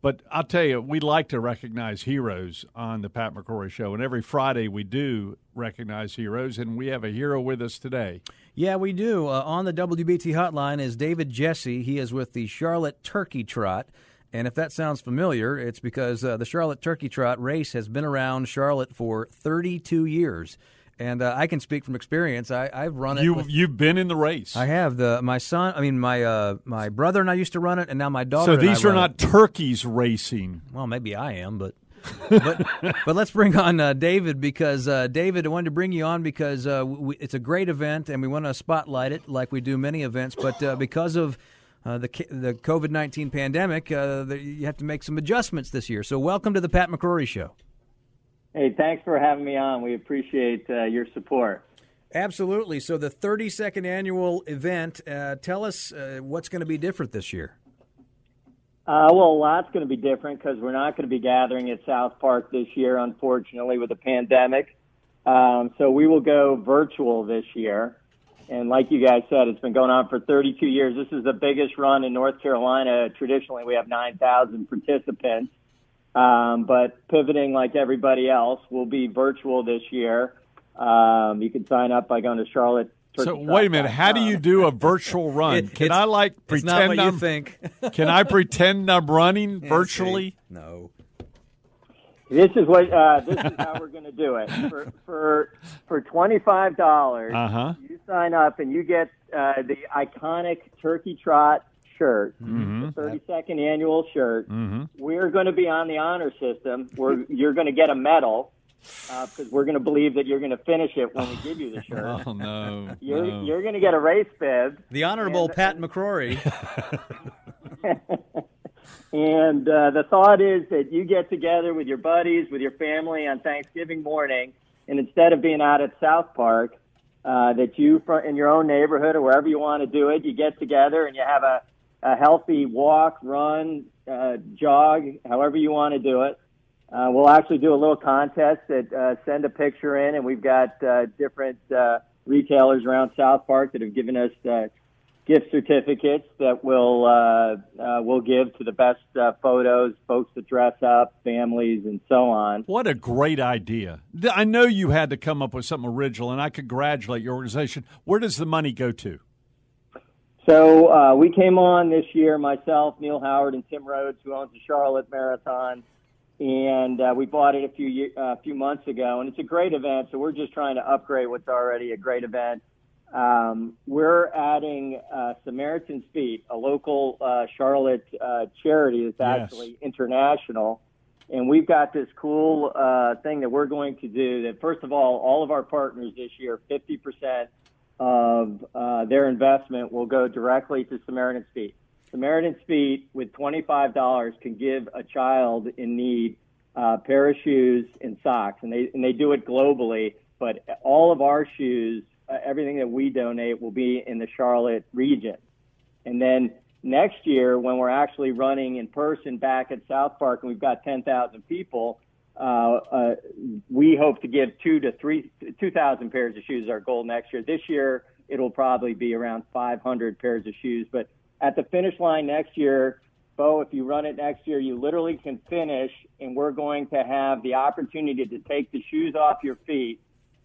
But I'll tell you, we like to recognize heroes on the Pat McCrory Show, and every Friday we do recognize heroes, and we have a hero with us today. Yeah, we do. Uh, on the WBT hotline is David Jesse. He is with the Charlotte Turkey Trot. And if that sounds familiar, it's because uh, the Charlotte Turkey Trot race has been around Charlotte for 32 years and uh, I can speak from experience. I, I've run it. You with, you've been in the race. I have the my son. I mean my uh, my brother and I used to run it, and now my daughter. So these are not it. turkeys racing. Well, maybe I am, but. but, but let's bring on uh, David because uh, David, I wanted to bring you on because uh, we, it's a great event and we want to spotlight it like we do many events. But uh, because of uh, the the COVID nineteen pandemic, uh, the, you have to make some adjustments this year. So welcome to the Pat McCrory Show. Hey, thanks for having me on. We appreciate uh, your support. Absolutely. So, the 32nd annual event, uh, tell us uh, what's going to be different this year. Uh, well, a lot's going to be different because we're not going to be gathering at South Park this year, unfortunately, with the pandemic. Um, so, we will go virtual this year. And like you guys said, it's been going on for 32 years. This is the biggest run in North Carolina. Traditionally, we have 9,000 participants. Um, but pivoting like everybody else, will be virtual this year. Um, you can sign up by going to Charlotte. So wait a minute, how do you do a virtual run? It, can I like pretend I'm think? can I pretend I'm running virtually? no. This is what uh, this is how we're going to do it. For for for twenty five dollars, Uh-huh. you sign up and you get uh, the iconic Turkey Trot shirt, Mhm. the thirty second annual shirt. Mhm. We're going to be on the honor system. We're you're going to get a medal because we're going to believe that you're going to finish it when we give you the shirt. Oh no. You're no. you're going to get a race bib. The Honorable And- Pat McCrory. And uh, the thought is that you get together with your buddies, with your family on Thanksgiving morning, and instead of being out at South Park, uh, that you, in your own neighborhood or wherever you want to do it, you get together and you have a, a healthy walk, run, uh, jog, however you want to do it. Uh, we'll actually do a little contest that uh, send a picture in, and we've got uh, different uh, retailers around South Park that have given us uh, gift certificates that we'll uh, uh, we'll give to the best uh, photos, folks that dress up, families, and so on. What a great idea. I know you had to come up with something original, and I congratulate your organization. Where does the money go to? So uh, we came on this year, myself, Neil Howard, and Tim Rhodes, who owns the Charlotte Marathon, and uh, we bought it a few uh, few months ago, and it's a great event. So we're just trying to upgrade what's already a great event. Um, we're adding uh, Samaritan's Feet, a local uh, Charlotte uh, charity that's Yes. actually international. And we've got this cool uh, thing that we're going to do that, first of all, all of our partners this year, 50% of uh, their investment will go directly to Samaritan's Feet. Samaritan's Feet, with $25, can give a child in need uh, a pair of shoes and socks. And they, and they do it globally, but all of our shoes, uh, everything that we donate will be in the Charlotte region. And then next year when we're actually running in person back at South Park and we've got 10,000 people, uh, uh, we hope to give two to three, 2,000 pairs of shoes our goal next year. This year, it'll probably be around 500 pairs of shoes. But at the finish line next year, Bo, if you run it next year, you literally can finish, and we're going to have the opportunity to take the shoes off your feet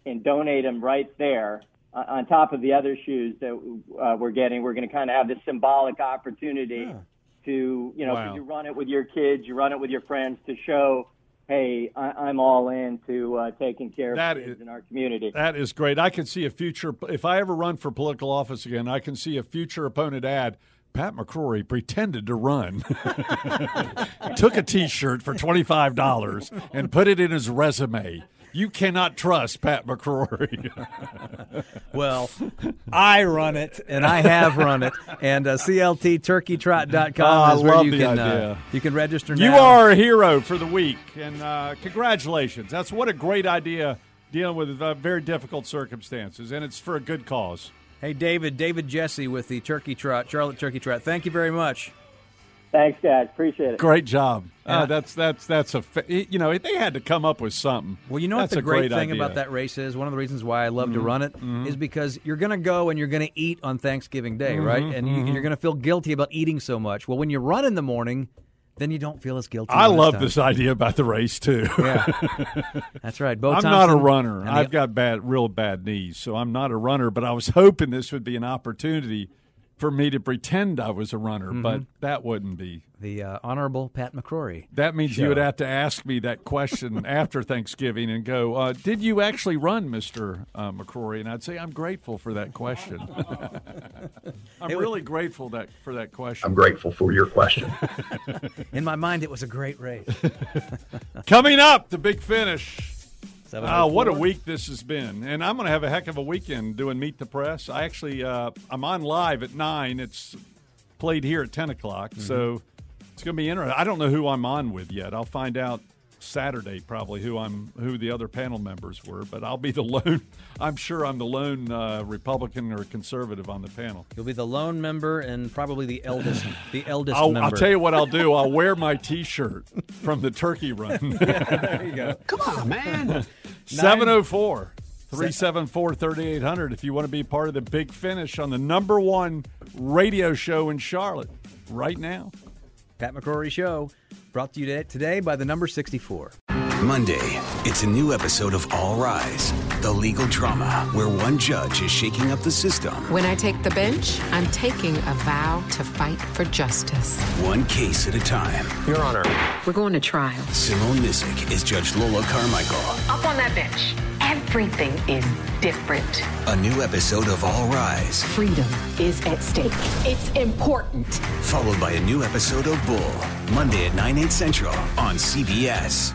and donate them right there uh, on top of the other shoes that uh, we're getting. We're going to kind of have this symbolic opportunity yeah. to, you know, wow. you run it with your kids, you run it with your friends to show hey, I, am all in to uh, taking care that of kids is, in our community. That is great. I can see a future. If I ever run for political office again, I can see a future opponent ad. Pat McCrory pretended to run, took a T-shirt for twenty five dollars, and put it in his resume. You cannot trust Pat McCrory. well, I run it, and I have run it. And uh, CLTTurkeyTrot.com oh, is where you can uh, you can register. Now. You are a hero for the week, and uh, congratulations. That's what a great idea dealing with uh, very difficult circumstances, and it's for a good cause. Hey, David, David Jesse with the Turkey Trot, Charlotte Turkey Trot. Thank you very much. Thanks, guys. Appreciate it. Great job. Uh, that's that's that's a you know they had to come up with something. Well, you know that's what the great, great thing idea. about that race is. One of the reasons why I love mm-hmm. to run it mm-hmm. is because you're going to go and you're going to eat on Thanksgiving Day, mm-hmm. right? And you, you're going to feel guilty about eating so much. Well, when you run in the morning, then you don't feel as guilty. I love this idea about the race too. yeah, that's right. Bo I'm Thompson not a runner. I've got bad, real bad knees, so I'm not a runner. But I was hoping this would be an opportunity for me to pretend I was a runner, mm-hmm. but that wouldn't be. The uh, Honorable Pat McCrory. That means show. you would have to ask me that question after Thanksgiving and go, uh, Did you actually run, Mr. Uh, McCrory? And I'd say, I'm grateful for that question. I'm it really was, grateful that for that question. I'm grateful for your question. In my mind, it was a great race. Coming up, the big finish. Oh, what a week this has been, and I'm going to have a heck of a weekend doing Meet the Press. I actually, uh, I'm on live at nine. It's played here at ten o'clock, mm-hmm. so it's going to be interesting. I don't know who I'm on with yet. I'll find out Saturday probably who I'm who the other panel members were, but I'll be the lone. I'm sure I'm the lone uh, Republican or conservative on the panel. You'll be the lone member and probably the eldest. The eldest I'll, member. I'll tell you what I'll do. I'll wear my T-shirt from the turkey run. yeah, there you go. Come on, man. 704 374 3800 if you want to be part of the big finish on the number one radio show in Charlotte right now. Pat McCrory Show. Brought to you today by the number 64. Monday, it's a new episode of All Rise, the legal drama where one judge is shaking up the system. When I take the bench, I'm taking a vow to fight for justice. One case at a time. Your Honor. We're going to trial. Simone Missick is Judge Lola Carmichael. Up on that bench. Everything is different. A new episode of All Rise. Freedom is at stake. It's important. Followed by a new episode of Bull, Monday at 9, 8 central on CBS.